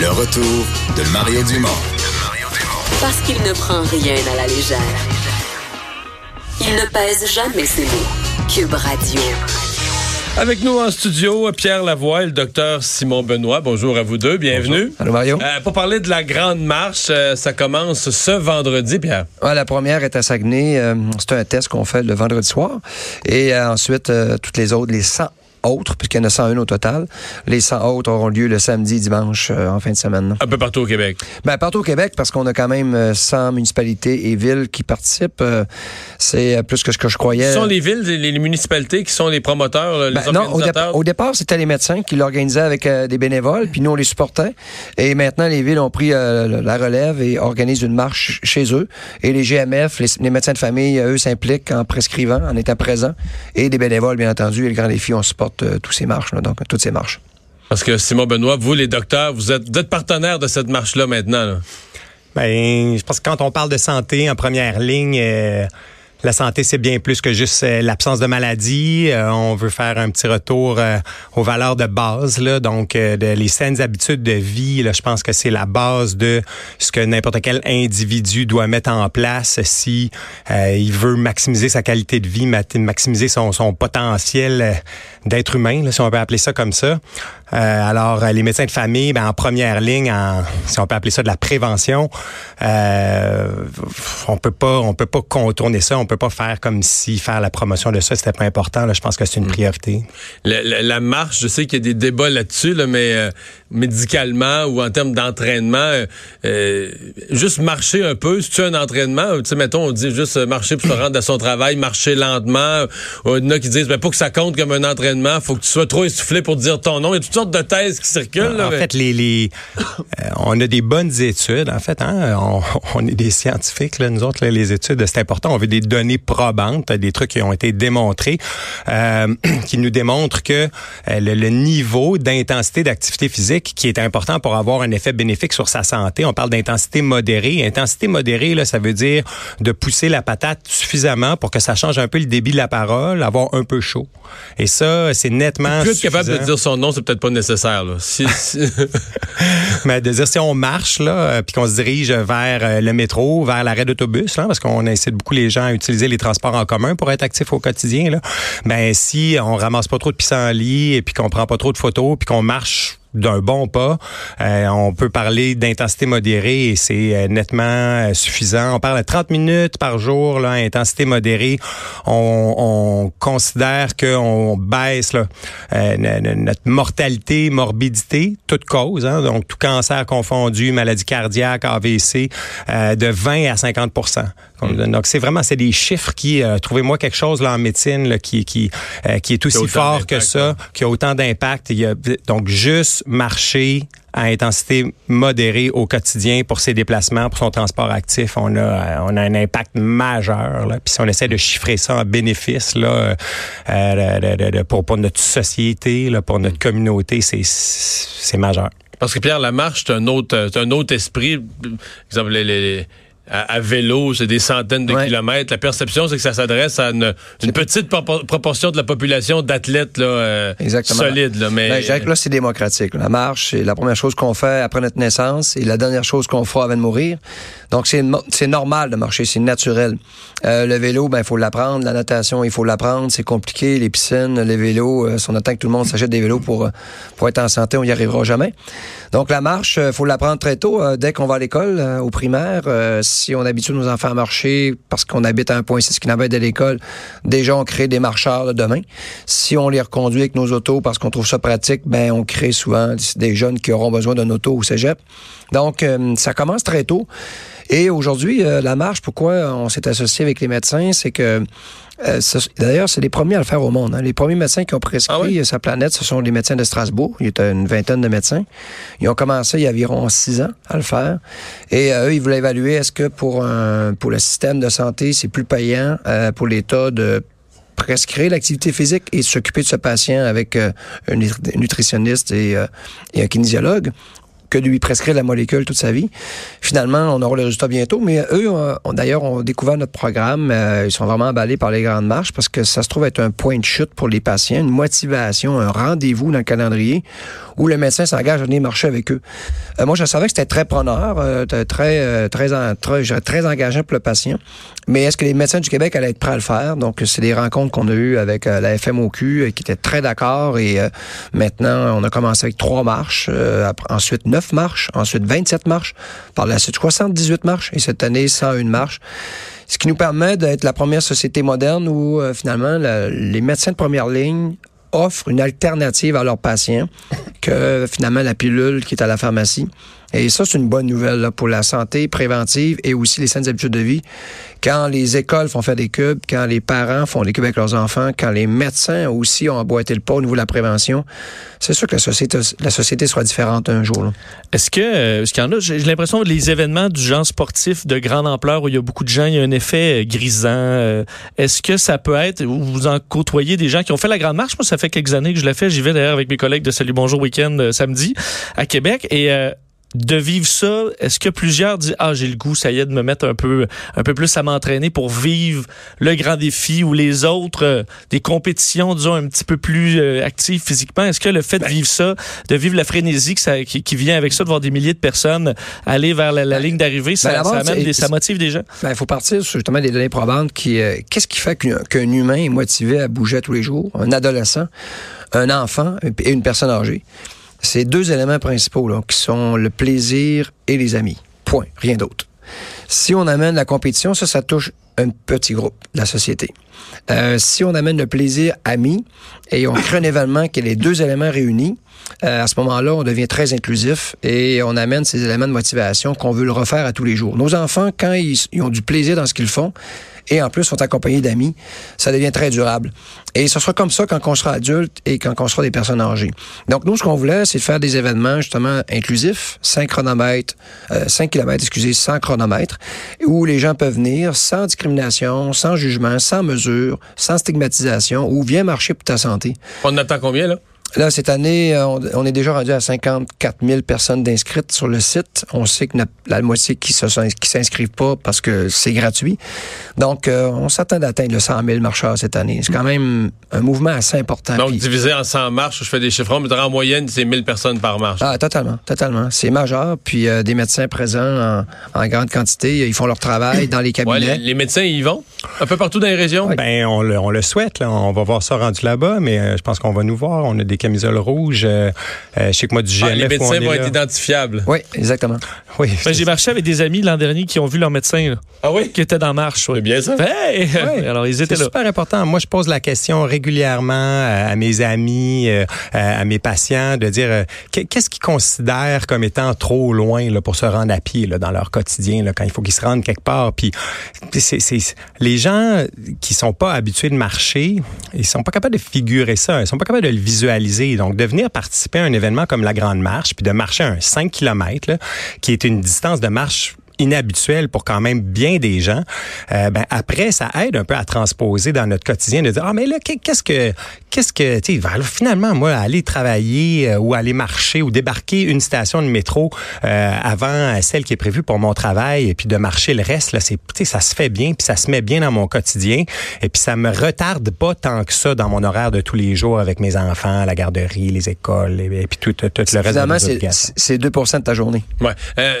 Le retour de Mario Dumont. Parce qu'il ne prend rien à la légère. Il ne pèse jamais ses mots. Cube Radio. Avec nous en studio, Pierre Lavoie et le docteur Simon Benoît. Bonjour à vous deux, bienvenue. Allô Mario. Euh, pour parler de la grande marche, euh, ça commence ce vendredi, Pierre. Ouais, la première est à Saguenay. Euh, c'est un test qu'on fait le vendredi soir. Et euh, ensuite, euh, toutes les autres, les 100 autres, puisqu'il y en a 101 au total. Les 100 autres auront lieu le samedi, dimanche, euh, en fin de semaine. Un peu partout au Québec. Ben, partout au Québec, parce qu'on a quand même euh, 100 municipalités et villes qui participent. Euh, c'est euh, plus que ce que je croyais. Ce sont les villes, les, les municipalités qui sont les promoteurs, les Ben, non, au, organisateurs? dép- au départ, c'était les médecins qui l'organisaient avec euh, des bénévoles, puis nous, on les supportait. Et maintenant, les villes ont pris euh, la relève et organisent une marche chez eux. Et les GMF, les, les médecins de famille, eux, s'impliquent en prescrivant, en étant présents. Et des bénévoles, bien entendu. Et le Grand Défi, on supporte euh, tous ces marches, là, donc toutes ces marches. Parce que Simon Benoît, vous, les docteurs, vous êtes, vous êtes partenaires de cette marche-là maintenant. là. Ben, je pense que quand on parle de santé en première ligne, euh, la santé, c'est bien plus que juste euh, l'absence de maladie. Euh, on veut faire un petit retour euh, aux valeurs de base, là, donc les saines habitudes de vie. Là, je pense que c'est la base de ce que n'importe quel individu doit mettre en place si il veut maximiser sa qualité de vie, ma- maximiser son, potentiel d'être humain, là, si on peut appeler ça comme ça. Euh, alors, euh, les médecins de famille, ben, en première ligne, en, si on peut appeler ça de la prévention, euh, on peut pas, on peut pas contourner ça. On peut pas faire comme si faire la promotion de ça c'était pas important. Là, je pense que c'est une priorité. La, la- la marche, je sais qu'il y a des débats là-dessus, là, mais euh, médicalement ou en termes d'entraînement, euh, euh, juste marcher un peu, c'est-tu un entraînement? Tu sais, mettons, on dit juste marcher pour se rendre à son travail, marcher lentement. Il y en a qui disent, ben, pas que ça compte comme un entraînement, faut que tu sois trop essoufflé pour dire ton nom. A toutes sortes de thèses qui circulent. là, en mais- fait, les, les euh, on a des bonnes études. En fait, hein, on, on est des scientifiques, là, nous autres, là, les études, c'est important. On veut des données probantes, des trucs qui ont été démontrés, euh, qui nous démontrent que euh, le, le niveau d'intensité d'activité physique qui est important pour avoir un effet bénéfique sur sa santé. On parle d'intensité modérée. Intensité modérée, là, ça veut dire de pousser la patate suffisamment pour que ça change un peu le débit de la parole, avoir un peu chaud. Et ça, c'est nettement Plus capable de dire son nom, c'est peut-être pas nécessaire. Là. Si, si- Mais de dire si on marche là, euh, puis qu'on se dirige vers euh, le métro, vers l'arrêt d'autobus, là, parce qu'on incite beaucoup les gens à utiliser les transports en commun pour être actifs au quotidien. Là, ben si on ramasse pas trop de pissenlits et puis qu'on prend pas trop de photos, puis qu'on marche d'un bon pas, euh, on peut parler d'intensité modérée et c'est euh, nettement euh, suffisant. On parle de 30 minutes par jour, là, intensité modérée. On, on considère qu'on baisse là, euh, notre mortalité, morbidité, toute cause, hein, donc tout cancer confondu, maladie cardiaque, AVC, de 20 à 50 qu'on nous donne. Donc c'est vraiment c'est des chiffres qui, euh, trouvez-moi quelque chose là en médecine là, qui qui euh, qui est aussi fort que ça, qui a autant d'impact. Donc juste marcher à intensité modérée au quotidien pour ses déplacements, pour son transport actif, on a euh, on a un impact majeur. Là. Puis si on essaie de chiffrer ça en bénéfice là, euh, de- de- de- pour, pour notre société, là, pour notre communauté, c'est c'est majeur. Parce que Pierre, la marche, c'est un autre, c'est un autre esprit. Par exemple, les- les- à, à vélo, c'est des centaines de Ouais. kilomètres. La perception, c'est que ça s'adresse à une, une petite propor- proportion de la population d'athlètes euh, Exactement. solides. Là, mais Ben, je dirais que là, c'est démocratique. La marche, c'est la première chose qu'on fait après notre naissance et la dernière chose qu'on fera avant de mourir. Donc, c'est normal de marcher, c'est naturel. Euh, le vélo, ben, il faut l'apprendre. La natation, il faut l'apprendre. C'est compliqué. Les piscines, les vélos, euh, si on attend que tout le monde s'achète des vélos pour, euh, pour être en santé, on n'y arrivera jamais. Donc, la marche, il faut l'apprendre très tôt. euh, dès qu'on va à l'école, euh, au primaire, euh, si on habitue nos enfants à marcher parce qu'on habite à un point 6 km de l'école, déjà, on crée des marcheurs de demain. Si on les reconduit avec nos autos parce qu'on trouve ça pratique, ben on crée souvent des jeunes qui auront besoin d'un auto au cégep. Donc, euh, ça commence très tôt. Et aujourd'hui, euh, la marche, pourquoi on s'est associé avec les médecins, c'est que euh, D'ailleurs, c'est les premiers à le faire au monde. hein. Les premiers médecins qui ont prescrit Ah oui? euh, sa planète, ce sont les médecins de Strasbourg. Il y a une vingtaine de médecins. Ils ont commencé il y a environ six ans à le faire. Et euh, eux, ils voulaient évaluer est-ce que pour, un, pour le système de santé, c'est plus payant euh, pour l'État de prescrire l'activité physique et s'occuper de ce patient avec euh, un nutri- nutritionniste et, euh, et un kinésiologue? Que lui prescrire la molécule toute sa vie. Finalement, on aura le résultat bientôt, mais eux, ont, d'ailleurs, ont découvert notre programme. Euh, ils sont vraiment emballés par les grandes marches parce que ça se trouve être un point de chute pour les patients, une motivation, un rendez-vous dans le calendrier où le médecin s'engage à venir marcher avec eux. Euh, moi, je savais que c'était très preneur, euh, très, très, très, très engageant pour le patient. Mais est-ce que les médecins du Québec allaient être prêts à le faire? Donc, c'est des rencontres qu'on a eues avec la FMOQ qui étaient très d'accord et maintenant, on a commencé avec trois marches, ensuite neuf marches, ensuite 27 marches, par la suite 78 marches et cette année 101 marches. Ce qui nous permet d'être la première société moderne où finalement les médecins de première ligne offrent une alternative à leurs patients que finalement la pilule qui est à la pharmacie. Et ça, c'est une bonne nouvelle là, pour la santé préventive et aussi les saines habitudes de vie. Quand les écoles font faire des cubes, quand les parents font des cubes avec leurs enfants, quand les médecins aussi ont emboîté le pas au niveau de la prévention, c'est sûr que la société, la société sera différente un jour. Est-ce que, euh, est-ce qu'il y en a, j'ai l'impression que les événements du genre sportif de grande ampleur où il y a beaucoup de gens, il y a un effet euh, grisant. Euh, est-ce que ça peut être, vous en côtoyez des gens qui ont fait la grande marche? Moi, ça fait quelques années que je l'ai fait. J'y vais d'ailleurs avec mes collègues de Salut Bonjour Week-end samedi à Québec. Et de vivre ça, est-ce que plusieurs disent ah j'ai le goût ça y est de me mettre un peu un peu plus à m'entraîner pour vivre le grand défi ou les autres euh, des compétitions disons un petit peu plus euh, actives physiquement? Est-ce que le fait de ben vivre ça de vivre la frénésie qui, vient avec ça de voir des milliers de personnes aller vers la, ben, ligne d'arrivée ça, ben, ça, amène des, ça motive des gens? Il faut partir justement des données probantes qui euh, qu'est-ce qui fait qu'un humain est motivé à bouger tous les jours? Un adolescent un enfant et une personne âgée c'est deux éléments principaux là, qui sont le plaisir et les amis. Point. Rien d'autre. Si on amène la compétition, ça, ça touche un petit groupe de la société. Euh, si on amène le plaisir ami et on crée un événement qui est les deux éléments réunis, euh, à ce moment-là, on devient très inclusif et on amène ces éléments de motivation qu'on veut le refaire à tous les jours. Nos enfants, quand ils ont du plaisir dans ce qu'ils font, et en plus sont accompagnés d'amis, ça devient très durable. Et ce sera comme ça quand on sera adulte et quand on sera des personnes âgées. Donc nous, ce qu'on voulait, c'est faire des événements justement inclusifs, 5 chronomètres, euh, 5 km, excusez, 100 chronomètres, où les gens peuvent venir sans discrimination, sans jugement, sans mesure, sans stigmatisation, ou viens marcher pour ta santé. On attend combien là? Là, cette année, euh, on, est déjà rendu à 54 000 personnes d'inscrites sur le site. On sait que la moitié qui ne s'inscrivent pas parce que c'est gratuit. Donc, euh, on s'attend d'atteindre le 100 000 marcheurs cette année. C'est quand même un mouvement assez important. Donc, divisé en 100 marches, je fais des chiffres, mais en moyenne, c'est 1000 personnes par marche. Ah, totalement, totalement. C'est majeur. Puis, euh, des médecins présents en, grande quantité, ils font leur travail dans les cabinets. les, médecins, ils vont? Un peu partout dans les régions? Ben, on le, on le souhaite. Là. On va voir ça rendu là-bas, mais je pense qu'on va nous voir. On a des camisole rouge. Euh, euh, je sais que moi, du GMF... Ah, les médecins vont être identifiables. Oui, exactement. Oui. Ben, j'ai marché avec des amis l'an dernier qui ont vu leur médecin. ah oui? Qui était dans marche. C'est bien ça. Alors, ils étaient là. C'est super important. Moi, je pose la question régulièrement à mes amis, euh, à mes patients, de dire qu'est-ce qu'ils considèrent comme étant trop loin là, pour se rendre à pied là, dans leur quotidien, là, quand il faut qu'ils se rendent quelque part. Puis, c'est, les gens qui sont pas habitués de marcher, ils sont pas capables de figurer ça. Ils sont pas capables de le visualiser donc, de venir participer à un événement comme la Grande Marche, puis de marcher un 5 km, qui est une distance de marche inhabituel pour quand même bien des gens, euh, ben après ça aide un peu à transposer dans notre quotidien de dire ah mais là qu'est-ce que qu'est-ce que tu sais finalement moi aller travailler euh, ou aller marcher ou débarquer une station de métro euh, avant celle qui est prévue pour mon travail et puis de marcher le reste là c'est tu sais ça se fait bien puis ça se met bien dans mon quotidien et puis ça me retarde pas tant que ça dans mon horaire de tous les jours avec mes enfants, la garderie, les écoles et, puis tout, tout, le reste de c'est 2 de ta journée. Ouais.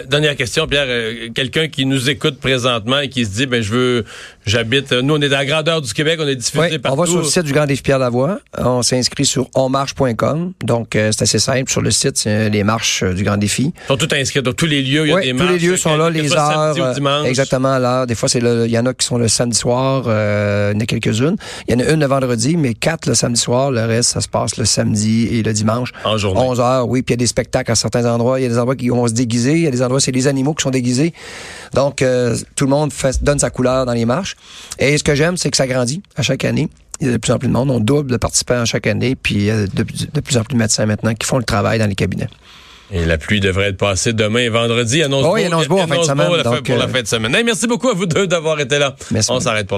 dernière question Pierre quelqu'un qui nous écoute présentement et qui se dit, ben je veux, j'habite, nous on est dans la grandeur du Québec, on est diffusé partout. On va sur le site du Grand Défi Pierre Lavoie, on s'inscrit sur onmarche.com, donc euh, c'est assez simple. Sur le site, c'est les marches euh, du Grand Défi. Ils sont tous inscrits, donc tous les lieux, il y a des tous marches. tous les lieux sont là, les heures, exactement là. Des fois, c'est il y en a qui sont le samedi soir, euh, il y en a quelques-unes. Il y en a une le vendredi, mais quatre le samedi soir. Le reste, ça se passe le samedi et le dimanche. En journée. 11 heures, oui. Puis il y a des spectacles à certains endroits. Il y a des endroits qui vont se déguiser. Il y a des endroits, c'est les animaux qui sont déguisés. Donc, euh, tout le monde donne sa couleur dans les marches. Et ce que j'aime, c'est que ça grandit à chaque année. Il y a de plus en plus de monde. On double de participants chaque année. Puis il y a de, plus en plus de médecins maintenant qui font le travail dans les cabinets. Et la pluie devrait être passée demain et vendredi. Annonce oh, oui, annonce beau, en fin de semaine. pour la fin de semaine. merci beaucoup à vous deux d'avoir été là. Merci. On s'arrête pour